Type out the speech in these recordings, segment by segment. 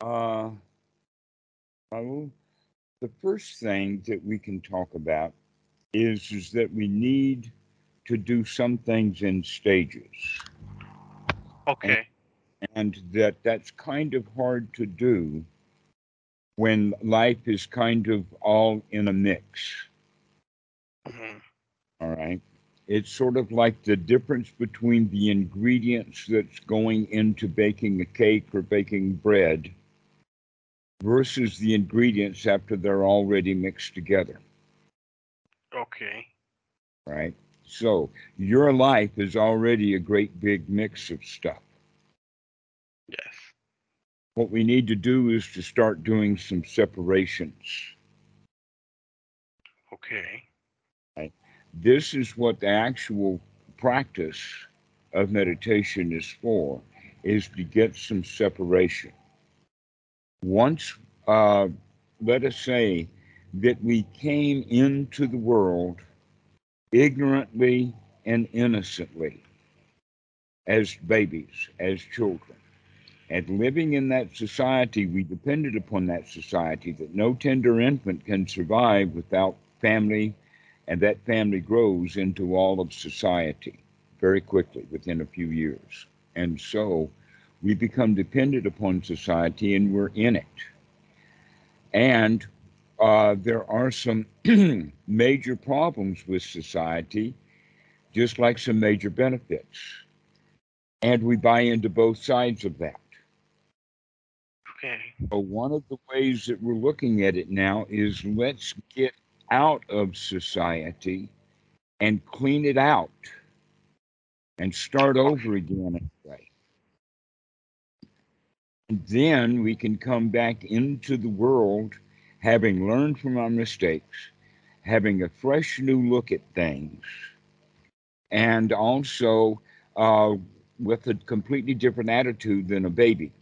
Uh, Raul, the first thing that we can talk about is, is that we need to do some things in stages. Okay. and that that's kind of hard to do when life is kind of all in a mix Mhm. all right it's sort of like the difference between the ingredients that's going into baking a cake or baking bread versus the ingredients after they're already mixed together Okay. right so your life is already a great big mix of stuff Yes. what we need to do is to start doing some separations. Okay. Right? This is what the actual practice of meditation is for, is to get some separation. Once, uh, let us say that we came into the world ignorantly and innocently as babies, as children. And living in that society, we depended upon that society that no tender infant can survive without family, and that family grows into all of society very quickly within a few years. And so we become dependent upon society and we're in it. And uh, there are some major problems with society, just like some major benefits. And we buy into both sides of that. Okay. So one of the ways that we're looking at it now is let's get out of society and clean it out and start over again then we can come back into the world having learned from our mistakes, having a fresh new look at things, and also uh, with a completely different attitude than a baby.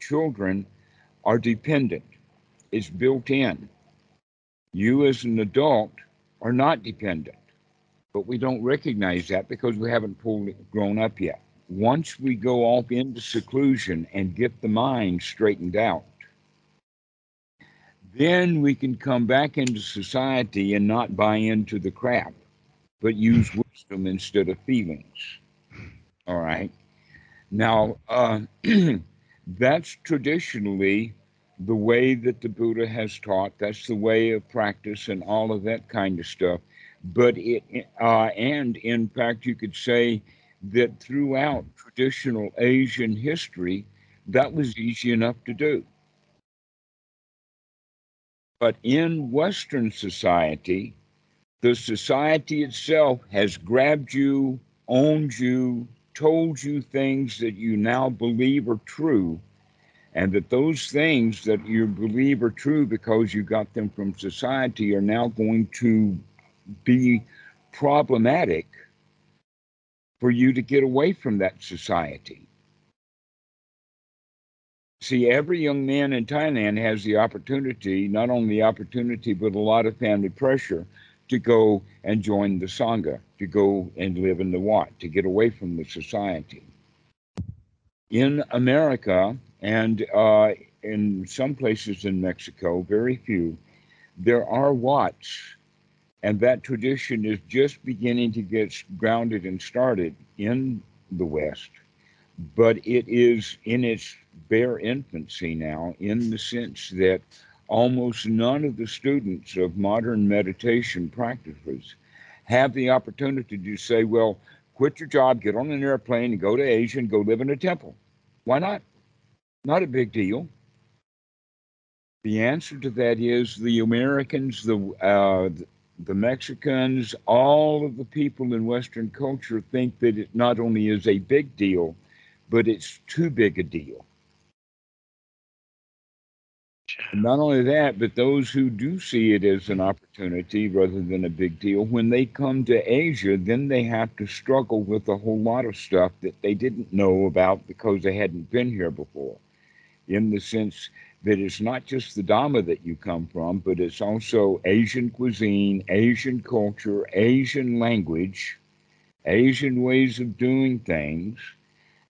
Children are dependent, it's built in. You, as an adult, are not dependent, but we don't recognize that because we haven't fully grown up yet. Once we go off into seclusion and get the mind straightened out, then we can come back into society and not buy into the crap, but use wisdom instead of feelings. All right. Now, uh, that's traditionally the way that the Buddha has taught. That's the way of practice and all of that kind of stuff. But it, uh, and in fact, you could say that throughout traditional Asian history, that was easy enough to do. But in Western society, the society itself has grabbed you, owned you, told you things that you now believe are true, and that those things that you believe are true because you got them from society are now going to be problematic for you to get away from that society. See, every young man in Thailand has the opportunity, not only the opportunity, but a lot of family pressure to go and join the Sangha, to go and live in the Wat, to get away from the society. In America and uh, in some places in Mexico, very few, there are Wats, and that tradition is just beginning to get grounded and started in the West. But it is in its bare infancy now, in the sense that almost none of the students of modern meditation practices have the opportunity to say, well, quit your job, get on an airplane, and go to Asia and go live in a temple. Why not? Not a big deal. The answer to that is the Americans, the uh, the Mexicans, all of the people in Western culture think that it not only is a big deal, but it's too big a deal. Not only that, but those who do see it as an opportunity rather than a big deal, when they come to Asia, then they have to struggle with a whole lot of stuff that they didn't know about because they hadn't been here before. In the sense that it's not just the Dhamma that you come from, but it's also Asian cuisine, Asian culture, Asian language, Asian ways of doing things,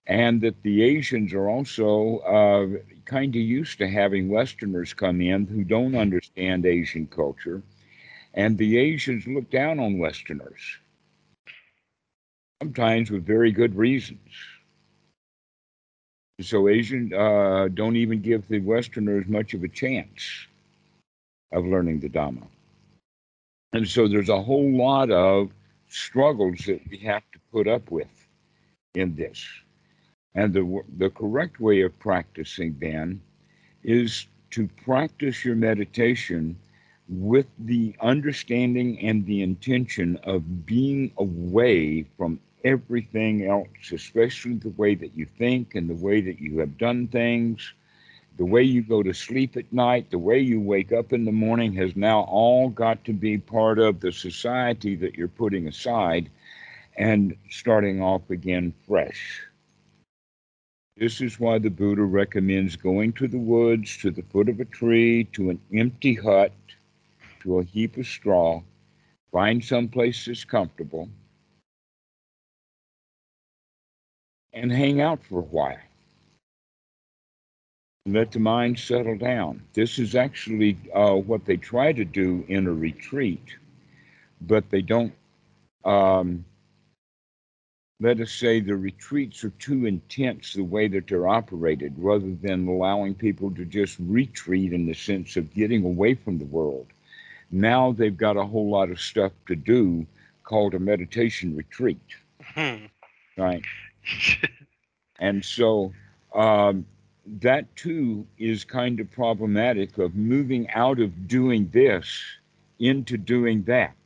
and that the Asians are also uh, kind of used to having Westerners come in who don't understand Asian culture, and the Asians look down on Westerners, sometimes with very good reasons. So Asian uh, don't even give the Westerners much of a chance of learning the Dhamma. And so there's a whole lot of struggles that we have to put up with in this. And the, the correct way of practicing then is to practice your meditation with the understanding and the intention of being away from everything else, especially the way that you think and the way that you have done things, the way you go to sleep at night, the way you wake up in the morning has now all got to be part of the society that you're putting aside and starting off again fresh. This is why the Buddha recommends going to the woods, to the foot of a tree, to an empty hut, to a heap of straw, find some place that's comfortable, and hang out for a while. Let the mind settle down. This is actually uh, what they try to do in a retreat, but they don't. Um, let us say the retreats are too intense the way that they're operated, rather than allowing people to just retreat in the sense of getting away from the world. Now they've got a whole lot of stuff to do called a meditation retreat, Hmm. right? And so um, that too is kind of problematic of moving out of doing this into doing that.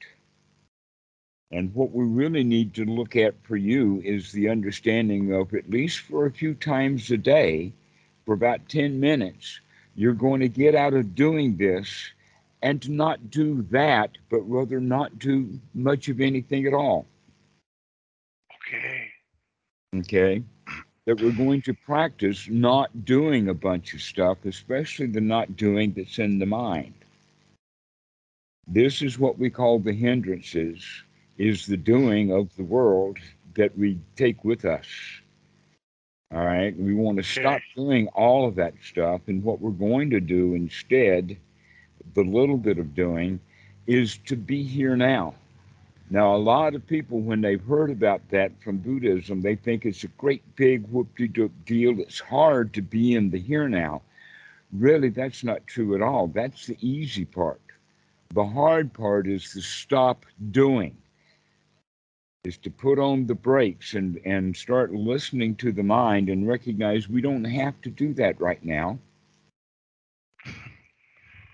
And what we really need to look at for you is the understanding of at least for a few times a day, for about 10 minutes, you're going to get out of doing this and to not do that, but rather not do much of anything at all. okay. Okay. That we're going to practice not doing a bunch of stuff especially the not doing that's in the mind. This is what we call the hindrances is the doing of the world that we take with us. All right? We want to stop doing all of that stuff and what we're going to do instead the little bit of doing is to be here now now, a lot of people, when they've heard about that from Buddhism, they think it's a great big whoop-de-doop deal. It's hard to be in the here now. Really, that's not true at all. That's the easy part. The hard part is to stop doing, is to put on the brakes and, and start listening to the mind and recognize we don't have to do that right now.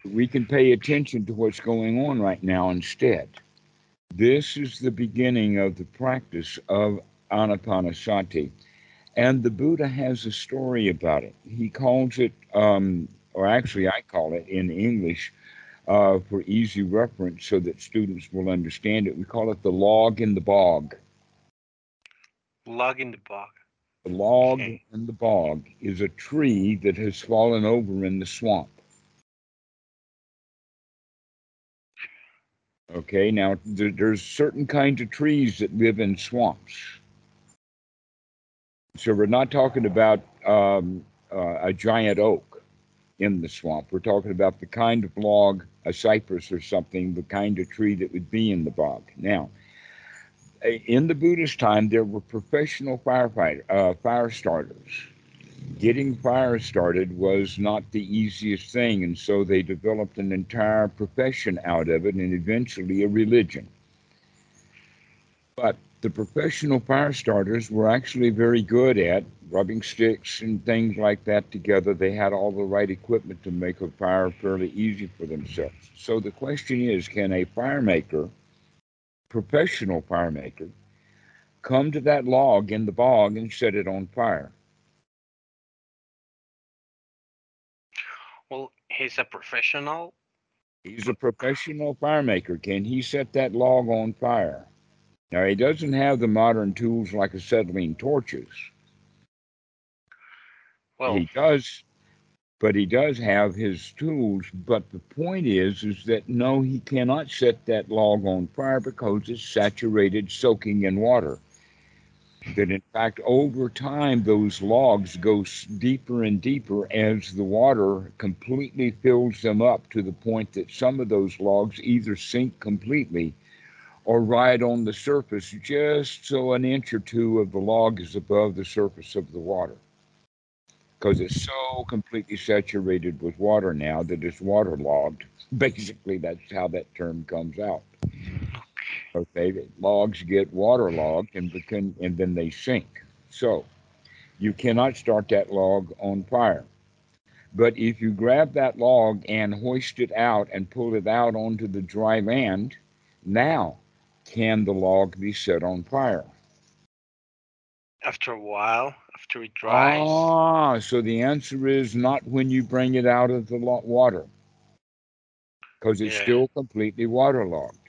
We can pay attention to what's going on right now instead. This is the beginning of the practice of anapanasati. And the Buddha has a story about it. He calls it, um, or actually, I call it in English uh, for easy reference so that students will understand it. We call it the log in the bog. Log in the bog. The log Okay. in the bog is a tree that has fallen over in the swamp. Okay, now there, there's certain kinds of trees that live in swamps. So we're not talking about um, uh, a giant oak in the swamp. We're talking about the kind of log, a cypress or something, the kind of tree that would be in the bog. Now, in the Buddhist time, there were professional firefighter, uh, fire starters. Getting fire started was not the easiest thing, and so they developed an entire profession out of it and eventually a religion. But the professional fire starters were actually very good at rubbing sticks and things like that together. They had all the right equipment to make a fire fairly easy for themselves. So the question is can a fire maker, professional fire maker, come to that log in the bog and set it on fire? He's a professional. He's a professional fire maker. Can he set that log on fire? Now, he doesn't have the modern tools like acetylene torches. Well, he does, but he does have his tools. But the point is, is that no, he cannot set that log on fire because it's saturated, soaking in water. That in fact over time those logs go deeper and deeper as the water completely fills them up to the point that some of those logs either sink completely or ride on the surface just so an inch or two of the log is above the surface of the water. Because it's so completely saturated with water now that it's waterlogged. Basically that's how that term comes out Okay, logs get waterlogged and become, and then they sink. So you cannot start that log on fire. But if you grab that log and hoist it out and pull it out onto the dry land, now can the log be set on fire? After a while, after it dries. Ah, so the answer is not when you bring it out of the water, because it's Yeah. still completely waterlogged.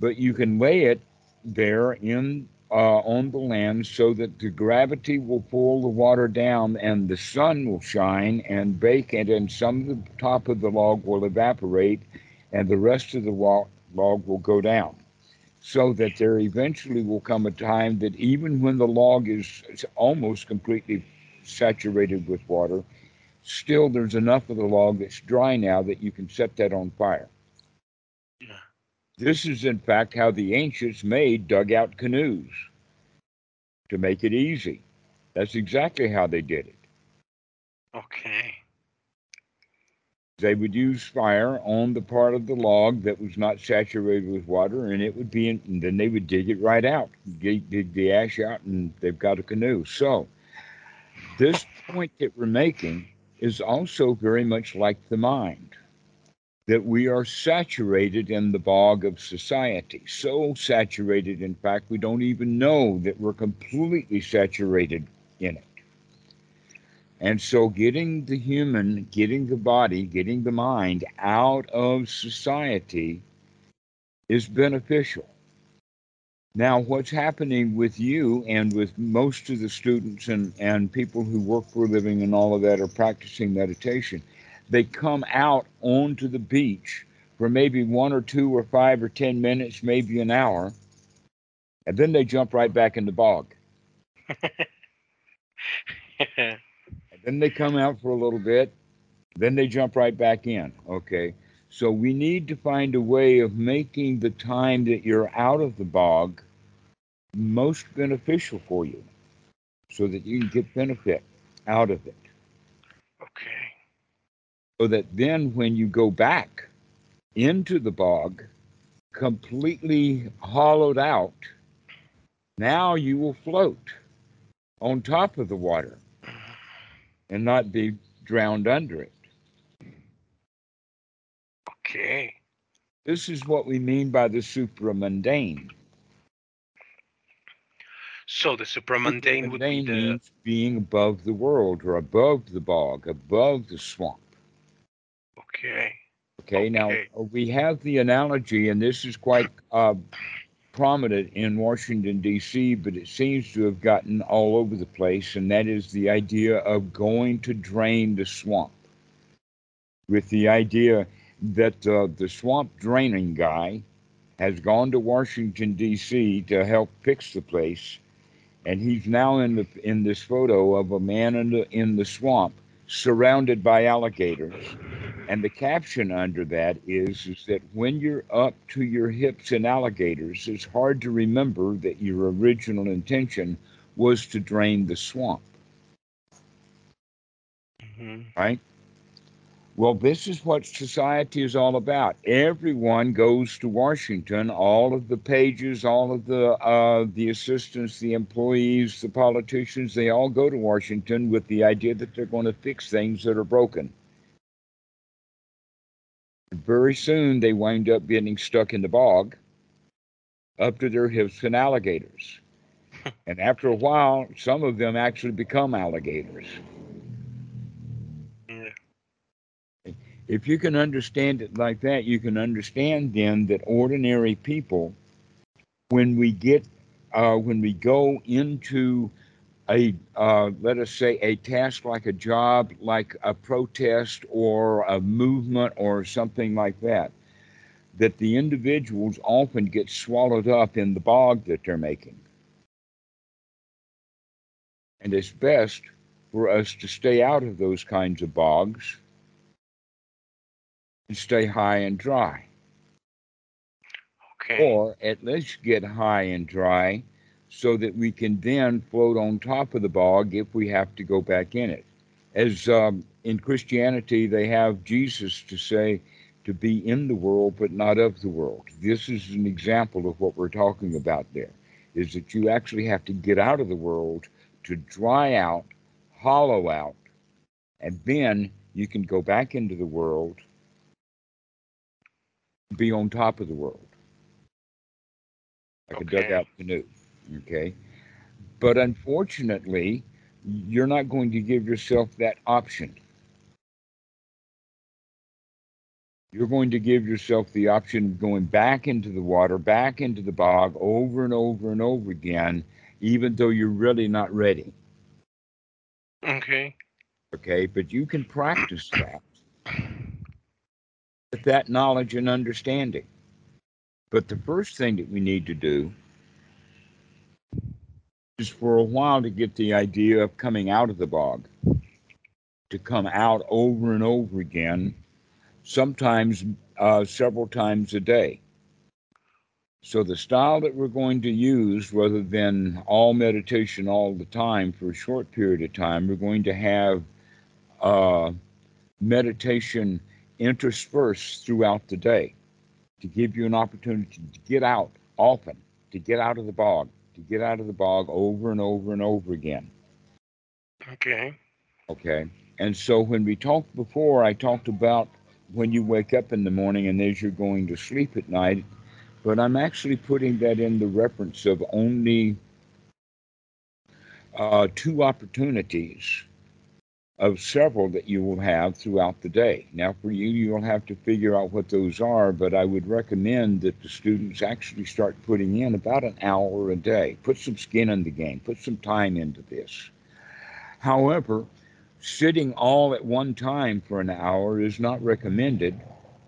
But you can lay it there in uh, on the land so that the gravity will pull the water down and the sun will shine and bake it, and some of the top of the log will evaporate, and the rest of the log will go down. So that there eventually will come a time that even when the log is is almost completely saturated with water, still there's enough of the log that's dry now that you can set that on fire. This is, in fact, how the ancients made dugout canoes to make it easy. That's exactly how they did it. Okay. They would use fire on the part of the log that was not saturated with water, and it would be, in, and then they would dig it right out, dig, dig the ash out, and they've got a canoe. So, this point that we're making is also very much like the mind that we are saturated in the bog of society. So saturated, in fact, we don't even know that we're completely saturated in it. And so, getting the human, getting the body, getting the mind out of society is beneficial. Now, what's happening with you and with most of the students and, and people who work for a living and all of that are practicing meditation, they come out onto the beach for maybe one or two or five or 10 minutes, maybe an hour, and then they jump right back in the bog. And then they come out for a little bit, then they jump right back in. Okay. So we need to find a way of making the time that you're out of the bog most beneficial for you so that you can get benefit out of it. So that then when you go back into the bog, completely hollowed out, now you will float on top of the water and not be drowned under it. Okay. This is what we mean by the supramundane. So the supramundane would be the means being above the world or above the bog, above the swamp. Okay. Okay, now Okay. uh, we have the analogy, and this is quite uh, prominent in Washington, D.C., but it seems to have gotten all over the place, and that is the idea of going to drain the swamp. With the idea that uh, the swamp draining guy has gone to Washington, D.C. to help fix the place, and he's now in the in this photo of a man in the in the swamp surrounded by alligators. And the caption under that is is that when you're up to your hips in alligators it's hard to remember that your original intention was to drain the swamp. Hmm right well this is what society is all about. Everyone goes to washington all of the pages all of the uh, the assistants the employees the politicians they all go to washington with the idea that they're going to fix things that are broken. Very soon they wind up getting stuck in the bog up to their hips in alligators. And after a while some of them actually become alligators if you can understand it like that, you can understand then that ordinary people, when we get, uh, when we go into a, uh, let us say, a task like a job, like a protest or a movement or something like that, that the individuals often get swallowed up in the bog that they're making. And it's best for us to stay out of those kinds of bogs and stay high and dry. Okay. Or at least get high and dry so that we can then float on top of the bog if we have to go back in it. As um, in Christianity, they have Jesus to say to be in the world but not of the world. This is an example of what we're talking about there, is that you actually have to get out of the world to dry out, hollow out, and then you can go back into the world, be on top of the world. Like a Okay. dugout canoe. Okay. But unfortunately, you're not going to give yourself that option. You're going to give yourself the option of going back into the water, back into the bog over and over and over again, even though you're really not ready. Okay. Okay. But you can practice that with that knowledge and understanding. But the first thing that we need to do is for a while to get the idea of coming out of the bog, to come out over and over again, sometimes uh, several times a day. So, the style that we're going to use, rather than all meditation all the time for a short period of time, we're going to have uh, meditation interspersed throughout the day to give you an opportunity to get out often, to get out of the bog, to get out of the bog over and over and over again. Okay. Okay. And so when we talked before, I talked about when you wake up in the morning and as you're going to sleep at night, but I'm actually putting that in the reference of only uh, two opportunities of several that you will have throughout the day. Now, for you, you'll have to figure out what those are, but I would recommend that the students actually start putting in about an hour a day. Put some skin in the game, put some time into this. However, sitting all at one time for an hour is not recommended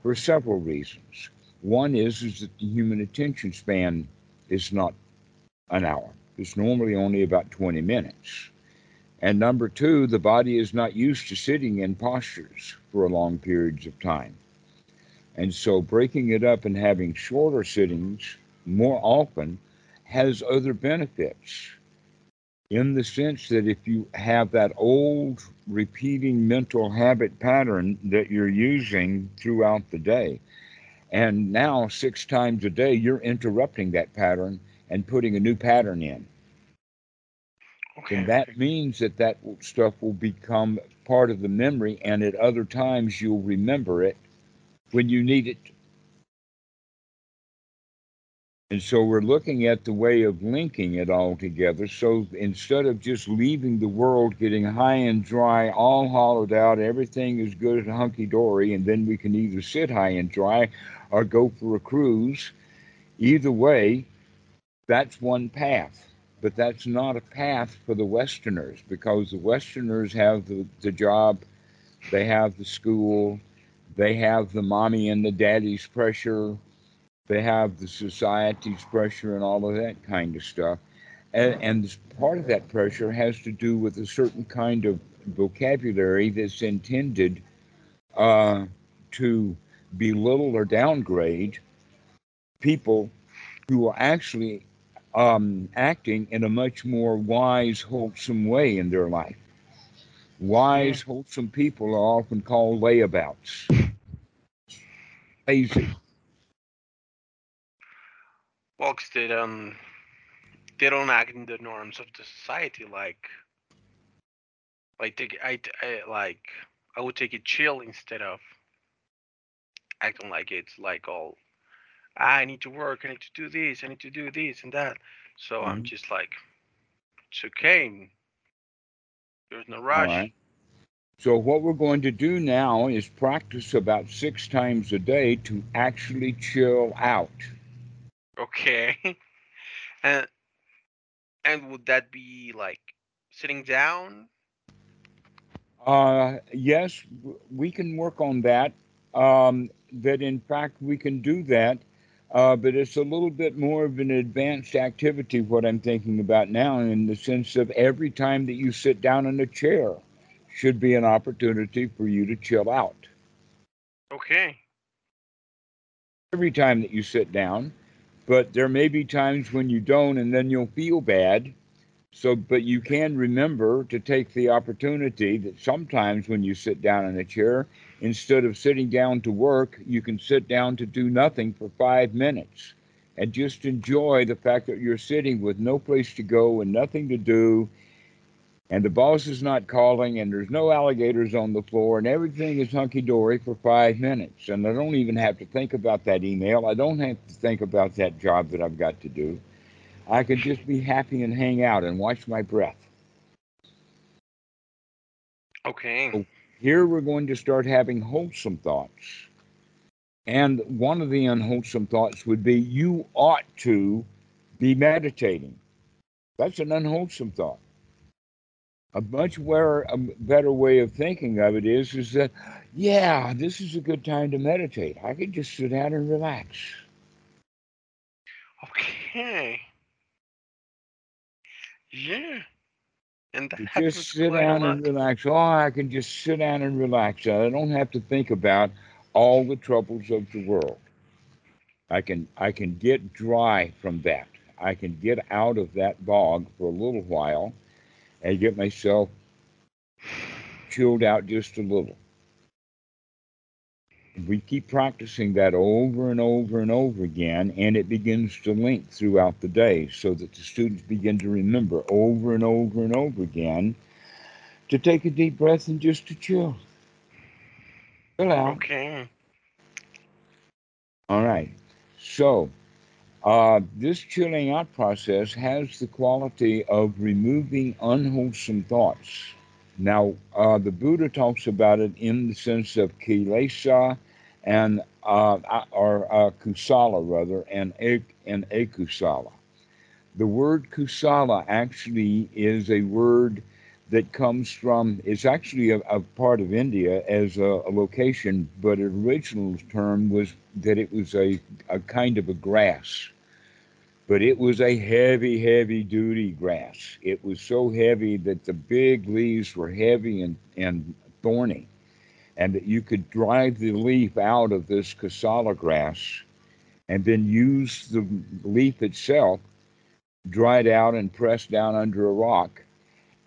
for several reasons. One is, is that the human attention span is not an hour. It's normally only about 20 minutes. And number two, the body is not used to sitting in postures for long periods of time. And so breaking it up and having shorter sittings more often has other benefits in the sense that if you have that old repeating mental habit pattern that you're using throughout the day, and now six times a day you're interrupting that pattern and putting a new pattern in Okay. then that means that that stuff will become part of the memory and at other times you'll remember it when you need it. And so we're looking at the way of linking it all together. So instead of just leaving the world getting high and dry all hollowed out everything is good and hunky-dory and then we can either sit high and dry or go for a cruise. Either way that's one path but that's not a path for the Westerners because the Westerners have the, the job, they have the school, they have the mommy and the daddy's pressure, they have the society's pressure and all of that kind of stuff. And, and part of that pressure has to do with a certain kind of vocabulary that's intended uh, to belittle or downgrade people who are actually um, acting in a much more wise, wholesome way in their life. Wise, wholesome people are often called layabouts. Lazy. Well, 'cause they don't they don't act in the norms of the society like like I, I like I would take it chill instead of acting like it's like all "Ah, I need to work, I need to do this, I need to do this and that. So I'm Mhm. just like it's okay. There's no rush. right. So, what we're going to do now is practice about six times a day to actually chill out. Okay. and and would that be like sitting down? Uh, yes, we can work on that. Um, that in fact we can do that Uh, but it's a little bit more of an advanced activity, what I'm thinking about now, in the sense of every time that you sit down in a chair should be an opportunity for you to chill out. Okay. Every time that you sit down, but there may be times when you don't, and then you'll feel bad. So, but you can remember to take the opportunity that sometimes when you sit down in a chair, instead of sitting down to work, you can sit down to do nothing for five minutes and just enjoy the fact that you're sitting with no place to go and nothing to do and the boss is not calling, and there's no alligators on the floor, and everything is hunky dory for five minutes. And I don't even have to think about that email. I don't have to think about that job that I've got to do. I can just be happy and hang out and watch my breath. Okay. Oh. Here we're going to start having wholesome thoughts. And one of the unwholesome thoughts would be you ought to be meditating. That's an unwholesome thought a much better, a better way of thinking of it is is that yeah this is a good time to meditate i can just sit down and relax Okay. Yeah. And that You happens just sit down and relax. Oh i can just sit down and relax. I don't have to think about all the troubles of the world. I can i can get dry from that. I can get out of that bog for a little while and get myself chilled out just a little we keep practicing that over and over and over again, and it begins to link throughout the day so that the students begin to remember over and over and over again to take a deep breath and just to chill. Chill out. Okay. All right. So, uh, this chilling out process has the quality of removing unwholesome thoughts. Now, uh, the Buddha talks about it in the sense of kilesa and uh, or uh, kusala rather, and and akusala. The word kusala actually is a word that comes from. It's actually a, a part of India as a, a location, but original term was that it was a, a kind of a grass but it was a heavy, heavy duty grass. It was so heavy that the big leaves were heavy and, and thorny, and that you could drive the leaf out of this kusala grass and then use the leaf itself, dried out and pressed down under a rock,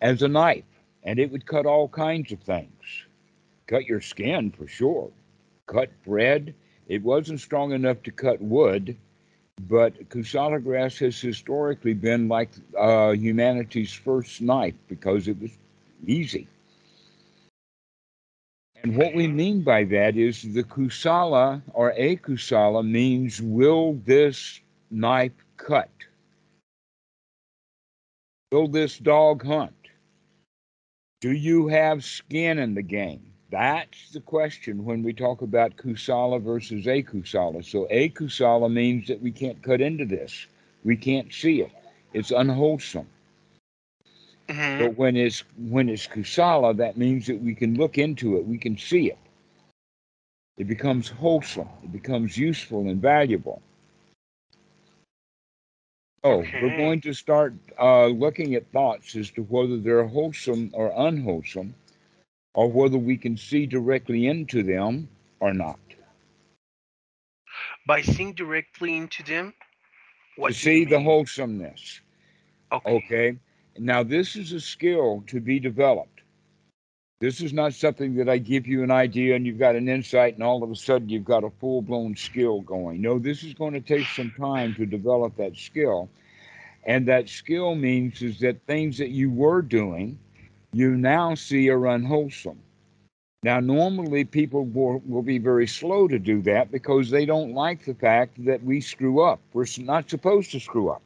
as a knife. And it would cut all kinds of things. Cut your skin for sure, cut bread. It wasn't strong enough to cut wood but kusala grass has historically been like uh, humanity's first knife because it was easy. And what we mean by that is the kusala or a kusala means will this knife cut? Will this dog hunt? Do you have skin in the game? That's the question when we talk about kusala versus akusala. So akusala means that we can't cut into this. We can't see it. It's unwholesome. hmm But when it's when it's kusala, that means that we can look into it. We can see it. It becomes wholesome. It becomes useful and valuable. Oh, we're going to start uh, looking at thoughts as to whether they're wholesome or unwholesome, or whether we can see directly into them or not. By seeing directly into them, what to see the wholesomeness. Okay. Okay. Now, this is a skill to be developed. This is not something that I give you an idea and you've got an insight and all of a sudden you've got a full blown skill going. No, this is going to take some time to develop that skill. And that skill means is that things that you were doing, you now see are unwholesome. Now, normally people will, will be very slow to do that because they don't like the fact that we screw up. We're not supposed to screw up.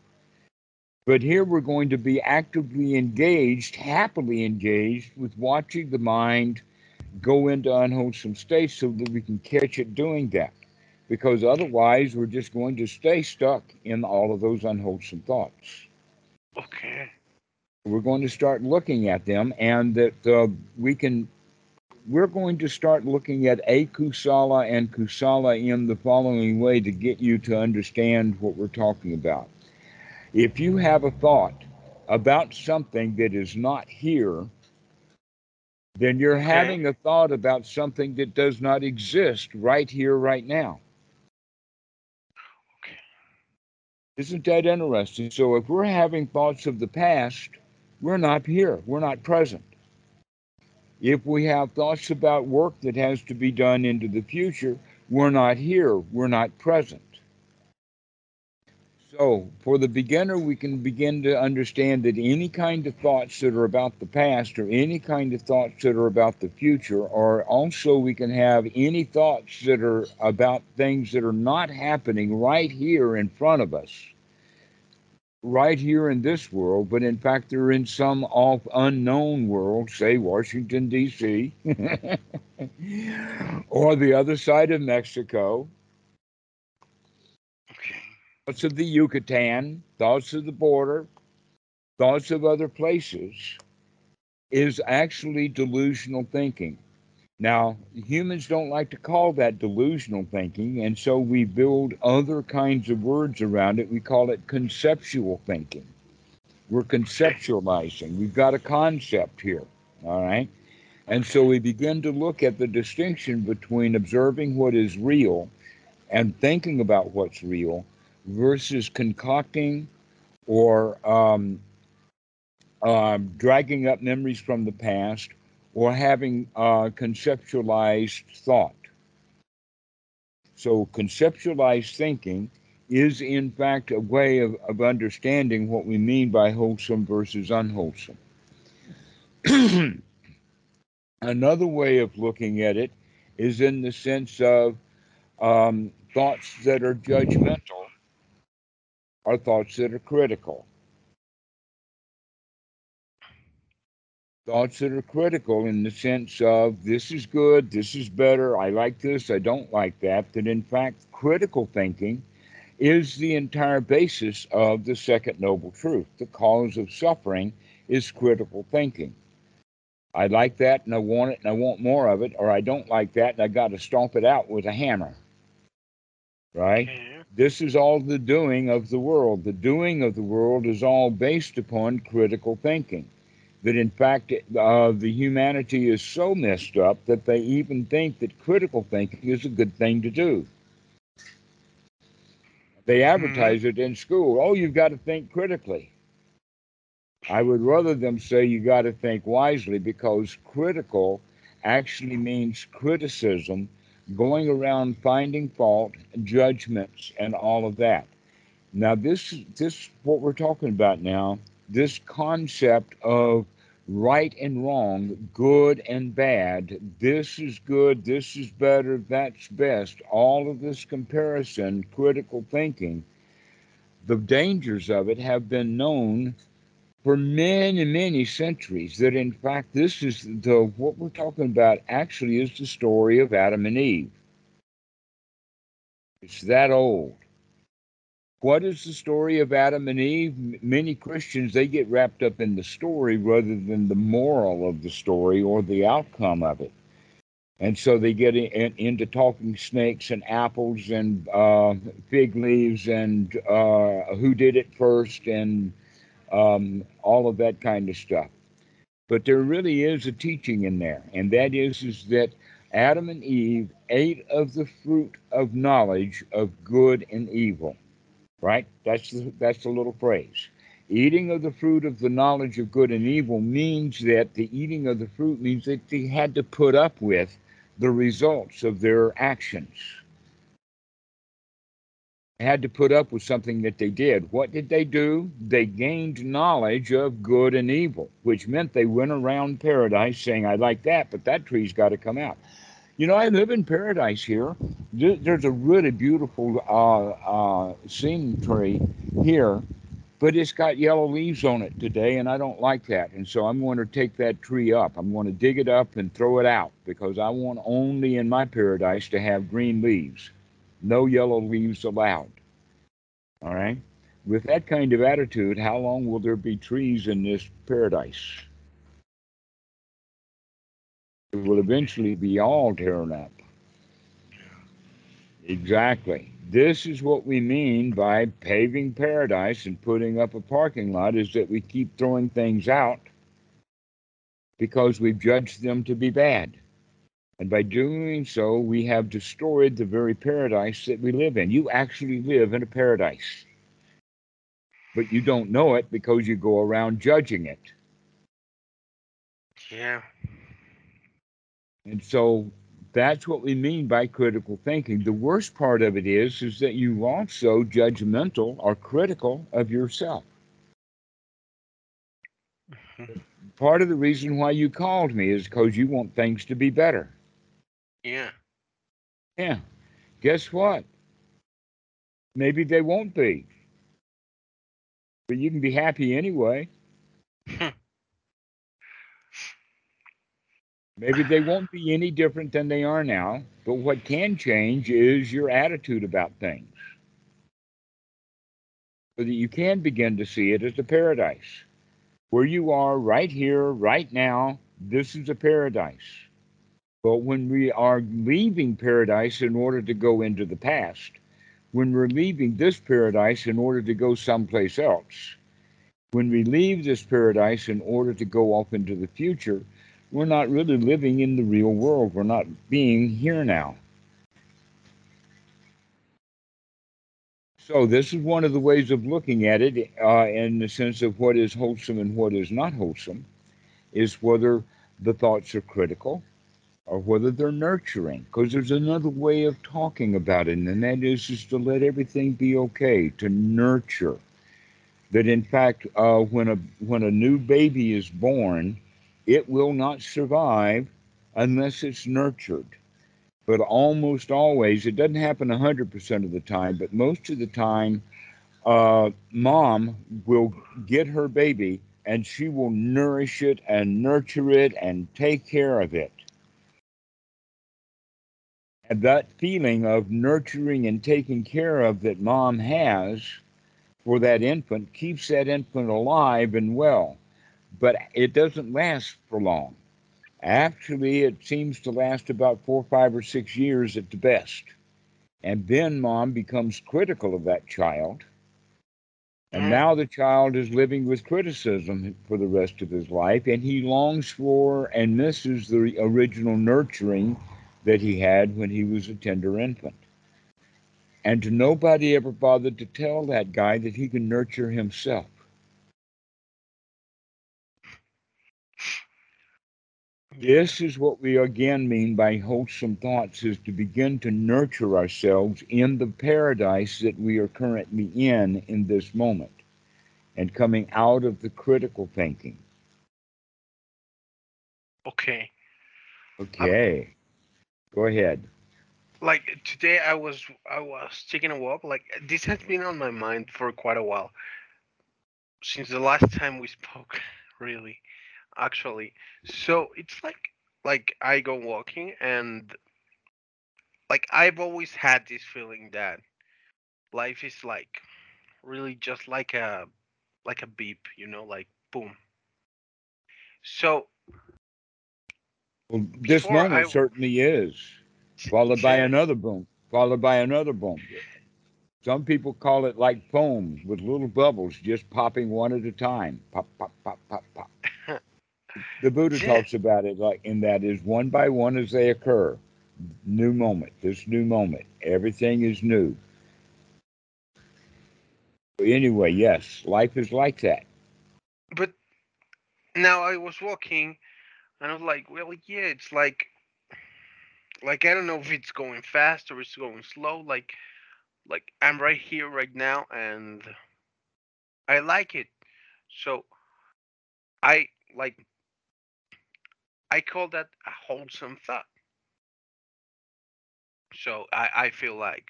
But here we're going to be actively engaged, happily engaged with watching the mind go into unwholesome states so that we can catch it doing that. Because otherwise, we're just going to stay stuck in all of those unwholesome thoughts. Okay. We're going to start looking at them, and that uh, we can we're going to start looking at a kusala and kusala in the following way to get you to understand what we're talking about. If you have a thought about something that is not here, then you're Okay. having a thought about something that does not exist right here, right now. Okay. Isn't that interesting? So if we're having thoughts of the past, we're not here, we're not present. If we have thoughts about work that has to be done into the future, we're not here, we're not present. So, for the beginner, we can begin to understand that any kind of thoughts that are about the past or any kind of thoughts that are about the future, or also we can have any thoughts that are about things that are not happening right here in front of us, right here in this world, but in fact they're in some off unknown world, say Washington, D.C., or the other side of Mexico, Okay. thoughts of the Yucatan, thoughts of the border, thoughts of other places, is actually delusional thinking. Now, humans don't like to call that delusional thinking, and so we build other kinds of words around it. We call it conceptual thinking. We're conceptualizing. We've got a concept here, all right? And so we begin to look at the distinction between observing what is real and thinking about what's real versus concocting or um, um, dragging up memories from the past or having uh, conceptualized thought. So, conceptualized thinking is, in fact, a way of, of understanding what we mean by wholesome versus unwholesome. Another way of looking at it is in the sense of um, thoughts that are judgmental are thoughts that are critical. Thoughts that are critical in the sense of this is good, this is better, I like this, I don't like that. That in fact, critical thinking is the entire basis of the second noble truth. The cause of suffering is critical thinking. I like that and I want it and I want more of it, or I don't like that and I got to stomp it out with a hammer. Right? Okay. This is all the doing of the world. The doing of the world is all based upon critical thinking. That in fact, uh, the humanity is so messed up that they even think that critical thinking is a good thing to do. They advertise it in school. Oh, you've got to think critically. I would rather them say you got to think wisely because critical actually means criticism, going around finding fault, judgments, and all of that. Now, this this what we're talking about now. This concept of right and wrong, good and bad. This is good. This is better. That's best. All of this comparison, critical thinking. The dangers of it have been known for many, many centuries. That in fact, this is the what we're talking about. Actually, is the story of Adam and Eve. It's that old. What is the story of Adam and Eve? Many Christians they get wrapped up in the story rather than the moral of the story or the outcome of it, and so they get in, into talking snakes and apples and uh, fig leaves and uh, who did it first and um, all of that kind of stuff. But there really is a teaching in there, and that is is that Adam and Eve ate of the fruit of knowledge of good and evil. Right? That's the, that's the little phrase. Eating of the fruit of the knowledge of good and evil means that the eating of the fruit means that they had to put up with the results of their actions. They had to put up with something that they did. What did they do? They gained knowledge of good and evil, which meant they went around paradise saying, I like that, but that tree's got to come out. You know, I live in paradise here. There's a really beautiful uh, uh, scene tree here, but it's got yellow leaves on it today, and I don't like that. And so I'm going to take that tree up. I'm going to dig it up and throw it out because I want only in my paradise to have green leaves, no yellow leaves allowed. All right? With that kind of attitude, how long will there be trees in this paradise? Will eventually be all torn up. Exactly. This is what we mean by paving paradise and putting up a parking lot is that we keep throwing things out because we've judged them to be bad. And by doing so, we have destroyed the very paradise that we live in. You actually live in a paradise, but you don't know it because you go around judging it. Yeah. And so that's what we mean by critical thinking. The worst part of it is is that you also judgmental or critical of yourself. Part of the reason why you called me is because you want things to be better. Yeah. Yeah. Guess what? Maybe they won't be. But you can be happy anyway. Maybe they won't be any different than they are now, but what can change is your attitude about things. So that you can begin to see it as a paradise. Where you are right here, right now, this is a paradise. But when we are leaving paradise in order to go into the past, when we're leaving this paradise in order to go someplace else, when we leave this paradise in order to go off into the future, we're not really living in the real world. We're not being here now. So, this is one of the ways of looking at it uh, in the sense of what is wholesome and what is not wholesome, is whether the thoughts are critical or whether they're nurturing. Because there's another way of talking about it, and that is, is to let everything be okay, to nurture. That in fact, uh, when a when a new baby is born, it will not survive unless it's nurtured. But almost always, it doesn't happen 100% of the time, but most of the time, uh, mom will get her baby and she will nourish it and nurture it and take care of it. And that feeling of nurturing and taking care of that mom has for that infant keeps that infant alive and well but it doesn't last for long. Actually, it seems to last about four, five, or six years at the best. And then mom becomes critical of that child. And Mm. now the child is living with criticism for the rest of his life, and he longs for and misses the original nurturing that he had when he was a tender infant. And nobody ever bothered to tell that guy that he can nurture himself. This is what we again mean by wholesome thoughts is to begin to nurture ourselves in the paradise that we are currently in in this moment and coming out of the critical thinking. Okay. Okay. Go ahead. Like today, I was I was taking a walk. Like this has been on my mind for quite a while since the last time we spoke. Really, actually. So it's like like I go walking and like I've always had this feeling that life is like really just like a like a beep, you know, like boom. So Well, this moment I- certainly is, followed by another boom, followed by another boom. Some people call it like foam with little bubbles just popping one at a time. Pop, pop, pop, pop, pop. The Buddha Yeah. talks about it like in that is one by one as they occur. New moment, this new moment. Everything is new. Anyway, yes, life is like that. but now I was walking and I was like, well, yeah, it's like, like I don't know if it's going fast or it's going slow. Like, like I'm right here right now, and I like it. So I like, I call that a wholesome thought. So I I feel like,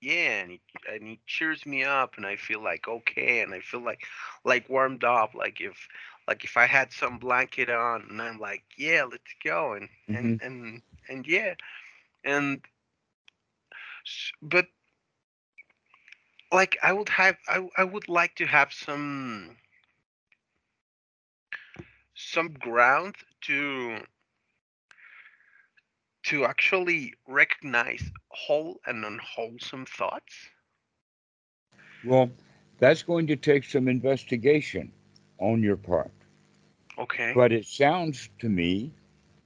yeah, and it, and it cheers me up, and I feel like okay, and I feel like like warmed up, like if like if I had some blanket on, and I'm like, yeah, let's go, and and mm-hmm. and and yeah, and but like I would have I I would like to have some some ground to to actually recognize whole and unwholesome thoughts? Well, that's going to take some investigation on your part. Okay. But it sounds to me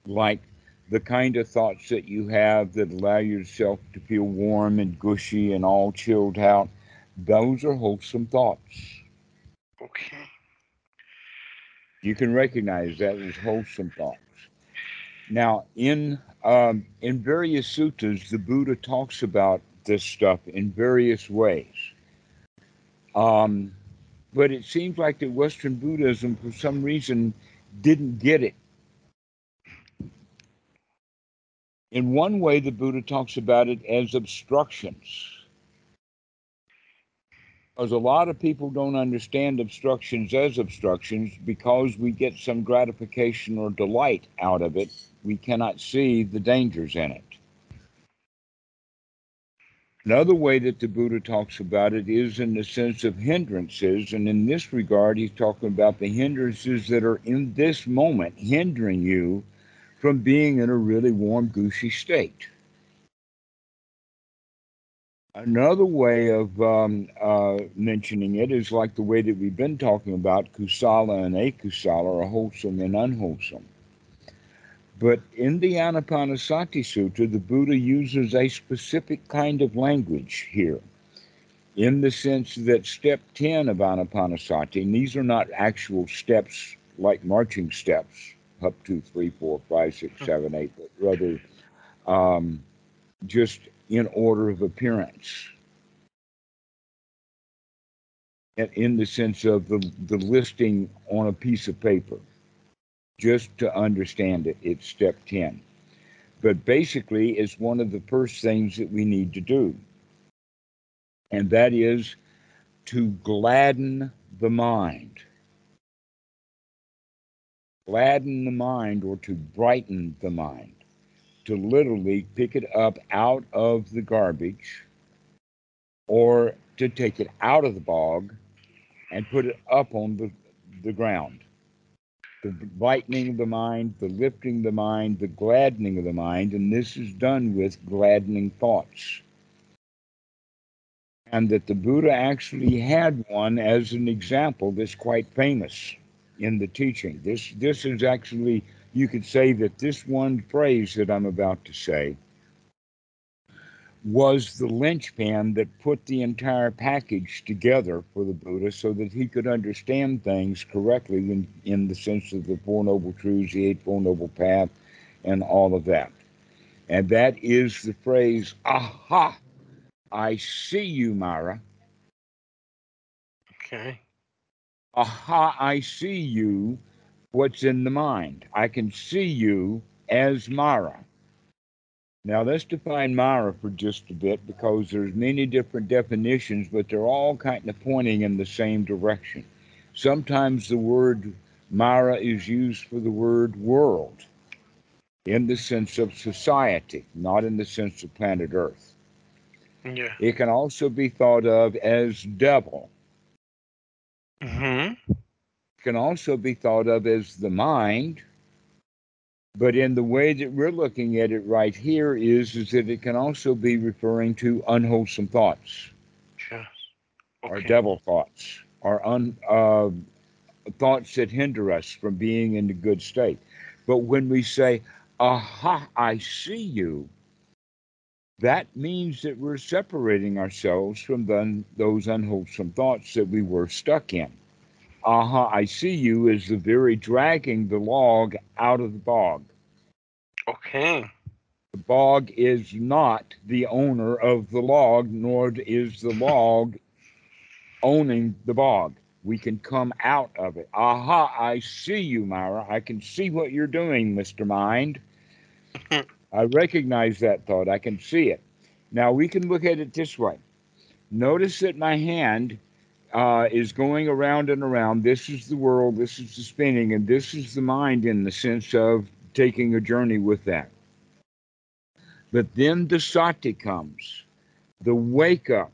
like the kind of thoughts that you have that allow yourself to feel warm and gushy and all chilled out, those are wholesome thoughts. okay. You can recognize that as wholesome thoughts. Now, in um, in various suttas, the Buddha talks about this stuff in various ways. Um, but it seems like that Western Buddhism, for some reason, didn't get it. In one way, the Buddha talks about it as obstructions. Because a lot of people don't understand obstructions as obstructions because we get some gratification or delight out of it. We cannot see the dangers in it. Another way that the Buddha talks about it is in the sense of hindrances. And in this regard, he's talking about the hindrances that are in this moment hindering you from being in a really warm, gushy state. Another way of um, uh, mentioning it is like the way that we've been talking about kusala and akusala, or wholesome and unwholesome. But in the Anapanasati Sutta, the Buddha uses a specific kind of language here, in the sense that step 10 of Anapanasati, and these are not actual steps like marching steps, up to two, three, four, five, six, seven, eight, but rather um, just in order of appearance. And In the sense of the, the listing on a piece of paper just to understand it. It's step 10. But basically, it's one of the first things that we need to do. And that is to gladden the mind. Gladden the mind or to brighten the mind. To literally pick it up out of the garbage or to take it out of the bog and put it up on the, the ground the brightening of the mind, the lifting of the mind, the gladdening of the mind, and this is done with gladdening thoughts. And that the Buddha actually had one as an example that's quite famous in the teaching. This this is actually you could say that this one phrase that I'm about to say was the linchpin that put the entire package together for the Buddha so that he could understand things correctly in, in the sense of the Four Noble Truths, the Eightfold Noble Path, and all of that. And that is the phrase, aha, I see you, Mara. Okay. Aha, I see you, what's in the mind. I can see you as Mara. Now let's define Mara for just a bit because there's many different definitions, but they're all kind of pointing in the same direction. Sometimes the word Mara is used for the word world in the sense of society, not in the sense of planet Earth. Yeah. It can also be thought of as devil. Mm-hmm. Can also be thought of as the mind but in the way that we're looking at it right here is, is that it can also be referring to unwholesome thoughts Yes. or devil thoughts or un, uh, thoughts that hinder us from being in a good state. But when we say, aha, I see you, that means that we're separating ourselves from the, those unwholesome thoughts that we were stuck in. Aha, I see you is the very dragging the log out of the bog. Okay. The bog is not the owner of the log, nor is the log owning the bog. We can come out of it. Aha, I see you, Mara. I can see what you're doing, Mr. Mind. I recognize that thought. I can see it. Now we can look at it this way. Notice that my hand uh, is going around and around. This is the world, this is the spinning, and this is the mind in the sense of taking a journey with that. But then the sati comes, the wake up,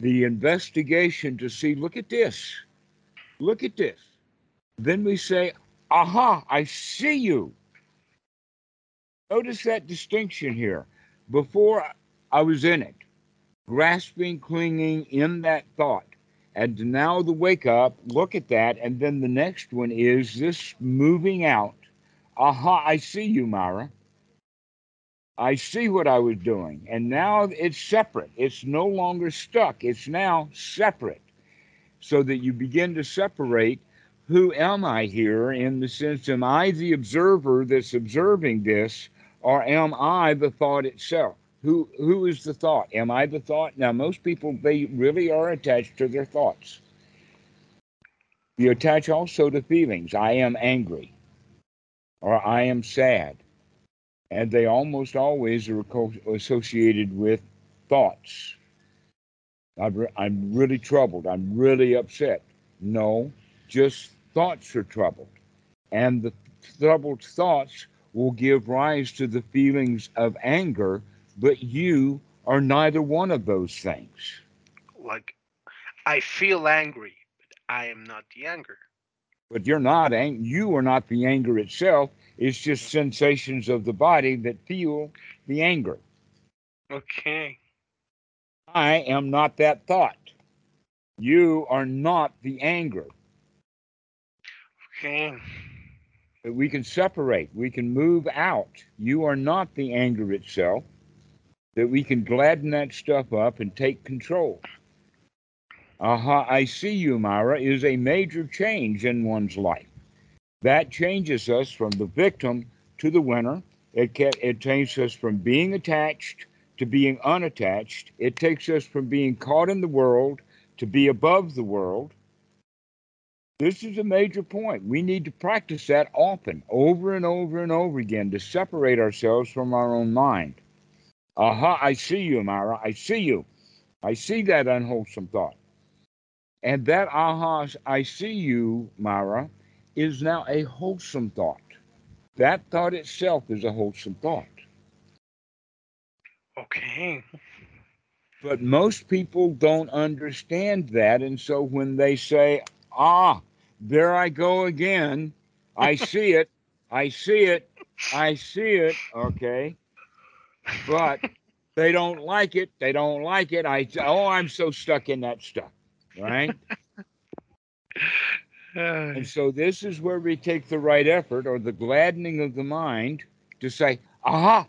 the investigation to see, look at this, look at this. Then we say, aha, I see you. Notice that distinction here. Before I was in it, grasping, clinging in that thought. And now the wake up, look at that. And then the next one is this moving out. Aha, I see you, Mara. I see what I was doing. And now it's separate. It's no longer stuck. It's now separate. So that you begin to separate who am I here in the sense, am I the observer that's observing this, or am I the thought itself? Who who is the thought? Am I the thought? Now most people they really are attached to their thoughts. You attach also to feelings. I am angry or I am sad. And they almost always are associated with thoughts. I'm I'm really troubled. I'm really upset. No, just thoughts are troubled. And the troubled thoughts will give rise to the feelings of anger, but you are neither one of those things. Like, I feel angry, but I am not the anger. But you're not ang- you are not the anger itself. It's just sensations of the body that feel the anger. Okay. I am not that thought. You are not the anger. Okay. We can separate, we can move out. You are not the anger itself, that we can gladden that stuff up and take control. Aha, I see you, Mara, is a major change in one's life. That changes us from the victim to the winner. It, it takes us from being attached to being unattached. It takes us from being caught in the world to be above the world. This is a major point. We need to practice that often, over and over and over again, to separate ourselves from our own mind. Aha, I see you, Mara. I see you. I see that unwholesome thought. And that aha, I see you, Mara, is now a wholesome thought. That thought itself is a wholesome thought. Okay. But most people don't understand that. And so when they say, ah, there I go again. I see it. I see it. I see it. Okay. But they don't like it. They don't like it. I oh, I'm so stuck in that stuff. Right. and so this is where we take the right effort or the gladdening of the mind to say, aha,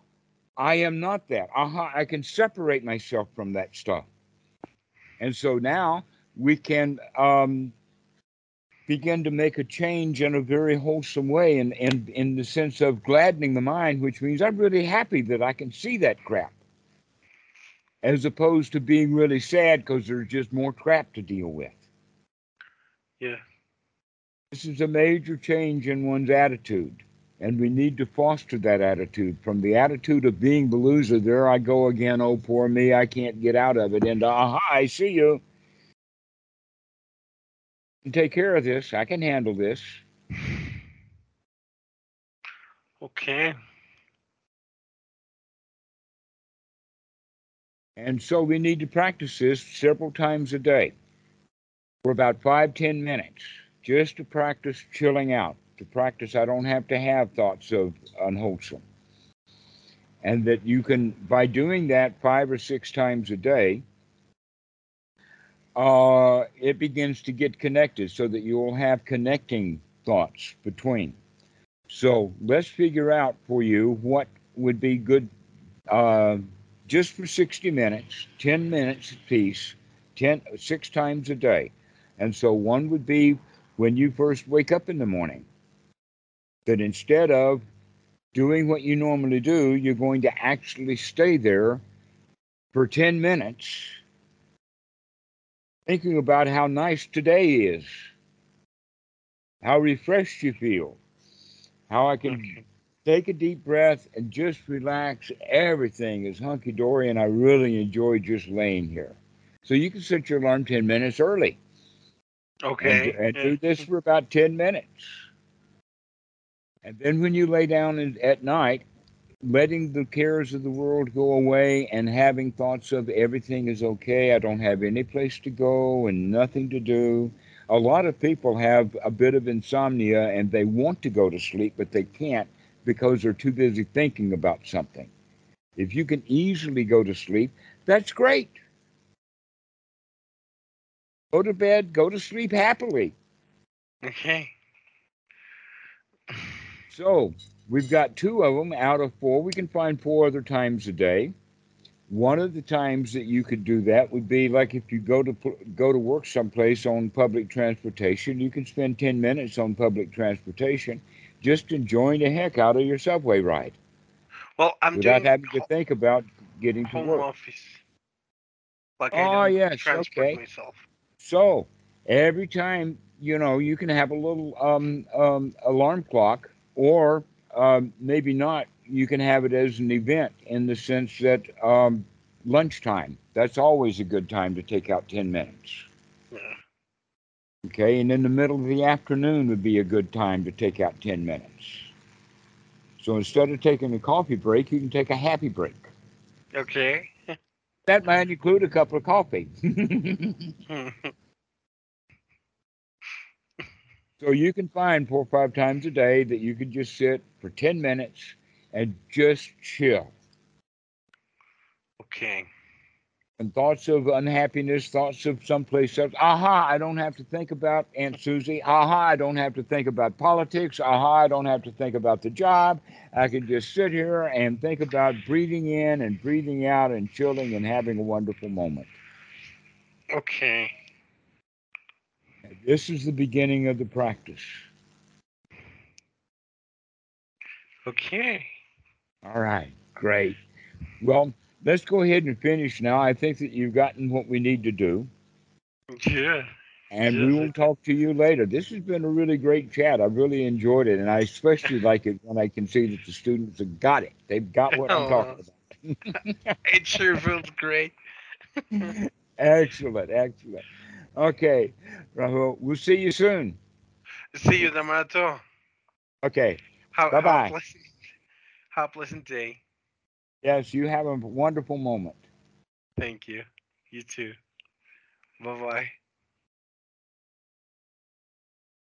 I am not that. Aha, I can separate myself from that stuff. And so now we can um, begin to make a change in a very wholesome way and in, in, in the sense of gladdening the mind, which means I'm really happy that I can see that crap. As opposed to being really sad because there's just more crap to deal with. Yeah. This is a major change in one's attitude. And we need to foster that attitude from the attitude of being the loser. There I go again. Oh, poor me. I can't get out of it. And aha, I see you can take care of this. I can handle this. Okay. And so we need to practice this several times a day for about five, ten minutes, just to practice chilling out, to practice I don't have to have thoughts of unwholesome. And that you can, by doing that five or six times a day, uh, it begins to get connected so that you will have connecting thoughts between. So let's figure out for you what would be good uh, just for 60 minutes, 10 minutes a piece, 10, six times a day. And so one would be when you first wake up in the morning, that instead of doing what you normally do, you're going to actually stay there for 10 minutes thinking about how nice today is, how refreshed you feel, how I can okay. take a deep breath and just relax. Everything is hunky dory, and I really enjoy just laying here. So you can set your alarm 10 minutes early. Okay. And, and do this for about 10 minutes. And then when you lay down at night, letting the cares of the world go away and having thoughts of everything is okay. I don't have any place to go and nothing to do. A lot of people have a bit of insomnia and they want to go to sleep, but they can't because they're too busy thinking about something. If you can easily go to sleep, that's great. Go to bed, go to sleep happily. Okay. So we've got two of them out of four. We can find four other times a day. One of the times that you could do that would be like if you go to go to work someplace on public transportation, you can spend 10 minutes on public transportation just enjoying the heck out of your subway ride Well, I'm without having to think about getting to home work. office. Like Oh, yes, okay. myself. So every time, you know, you can have a little um, um, alarm clock, or um, maybe not. You can have it as an event in the sense that um, lunchtime. That's always a good time to take out 10 minutes. Yeah. Okay, and in the middle of the afternoon would be a good time to take out 10 minutes. So instead of taking a coffee break, you can take a happy break. Okay. That might include a cup of coffee. So you can find four or five times a day that you can just sit for 10 minutes and just chill. okay. And thoughts of unhappiness, thoughts of someplace else. Aha, I don't have to think about Aunt Susie. Aha, I don't have to think about politics. Aha, I don't have to think about the job. I can just sit here and think about breathing in and breathing out and chilling and having a wonderful moment. Okay. This is the beginning of the practice. Okay. All right, great. Well, let's go ahead and finish now. I think that you've gotten what we need to do, Yeah. and Yes, we will talk to you later. This has been a really great chat. I really enjoyed it, and I especially like it when I can see that the students have got it. They've got what I'm talking oh. about. It sure feels great. excellent, excellent. Okay, Rahul, we'll see you soon. See you, Dhammarato. Okay. Have pleasant, have a pleasant day. yes, you have a wonderful moment. Thank you. You too. Bye bye.